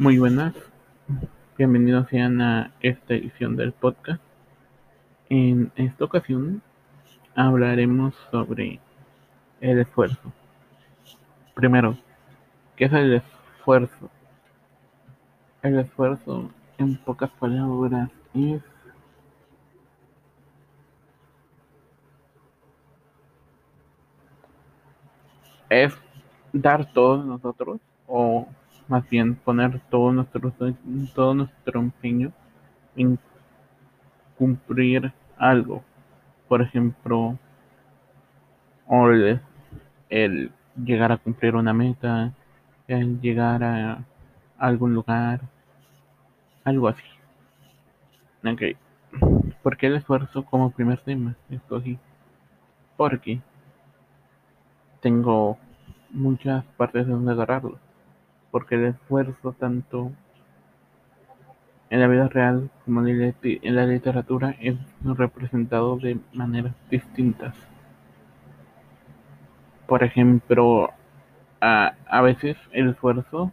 Muy buenas, bienvenidos sean a esta edición del podcast. En esta ocasión hablaremos sobre el esfuerzo. Primero, ¿qué es el esfuerzo? El esfuerzo, en pocas palabras, es es dar todos nosotros o más bien poner todo nuestro todo nuestro empeño en cumplir algo. Por ejemplo el, el llegar a cumplir una meta el llegar a algún lugar algo así. Ok. ¿por qué el esfuerzo como primer tema escogí? porque tengo muchas partes donde agarrarlo, porque el esfuerzo tanto en la vida real como en la literatura es representado de maneras distintas. Por ejemplo, a, veces el esfuerzo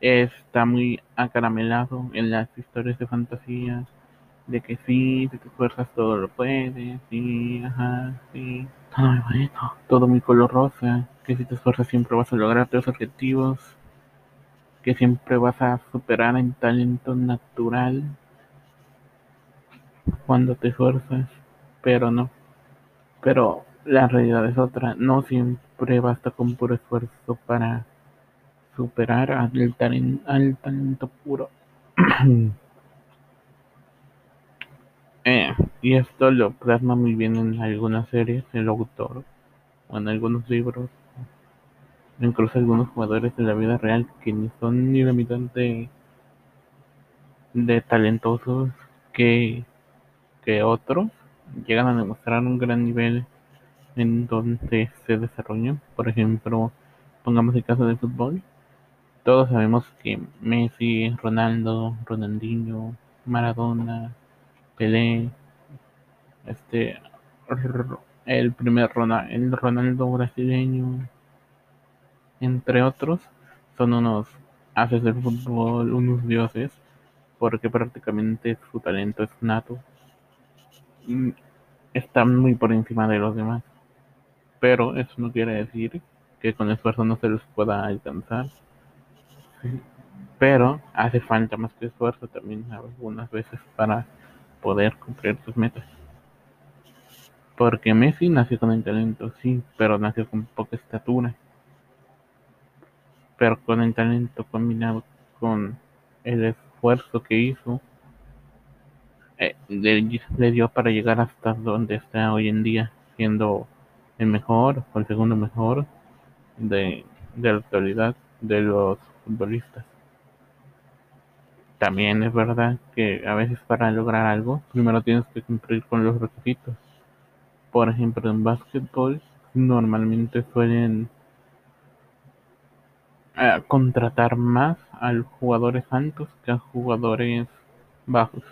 está muy acaramelado en las historias de fantasía, de que sí, de que fuerzas todo lo puedes, sí, ajá, sí, todo muy bonito, todo muy color rosa, que si te esfuerzas siempre vas a lograr tus objetivos, que siempre vas a superar en talento natural cuando te esfuerzas, pero no, pero la realidad es otra, no siempre basta con puro esfuerzo para superar al, talento, al talento puro. Eh, y esto lo plasma muy bien en algunas series el autor o en algunos libros incluso algunos jugadores de la vida real que ni son ni la mitad de, talentosos que, que otros llegan a demostrar un gran nivel en donde se desarrollan. Por ejemplo pongamos el caso del fútbol. Todos sabemos que Messi, Ronaldo, Ronaldinho, Maradona Pelé, este, el primer Ronaldo, el Ronaldo brasileño, entre otros, son unos haces del fútbol, unos dioses, porque prácticamente su talento es nato. Y están muy por encima de los demás. Pero eso no quiere decir que con esfuerzo no se les pueda alcanzar. Pero hace falta más que esfuerzo también algunas veces para poder cumplir tus metas. Porque Messi nació con el talento, sí, pero nació con poca estatura. Pero con el talento combinado con el esfuerzo que hizo, eh, le, dio para llegar hasta donde está hoy en día, siendo el mejor o el segundo mejor de, de la actualidad de los futbolistas. También es verdad que a veces para lograr algo, primero tienes que cumplir con los requisitos. Por ejemplo, en básquetbol normalmente suelen eh, contratar más a los jugadores altos que a jugadores bajos.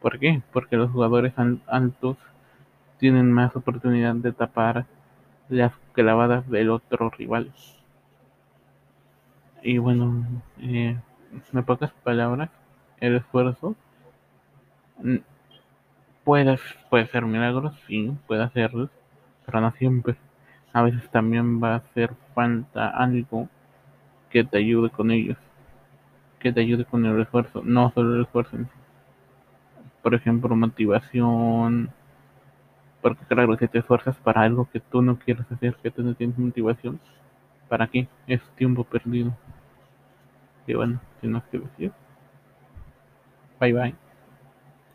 ¿Por qué? Porque los jugadores altos tienen más oportunidad de tapar las clavadas del otro rival. Y bueno, eh, en pocas palabras, el esfuerzo puede, puede ser milagros, sí, puede hacerlo, pero no siempre. A veces también va a hacer falta algo que te ayude con ellos, que te ayude con el esfuerzo, no solo el sí. Por ejemplo, motivación, porque claro, si te esfuerzas para algo que tú no quieres hacer, que tú no tienes motivación, ¿para qué? Es tiempo perdido. Y bueno, sin más que decir. Bye bye.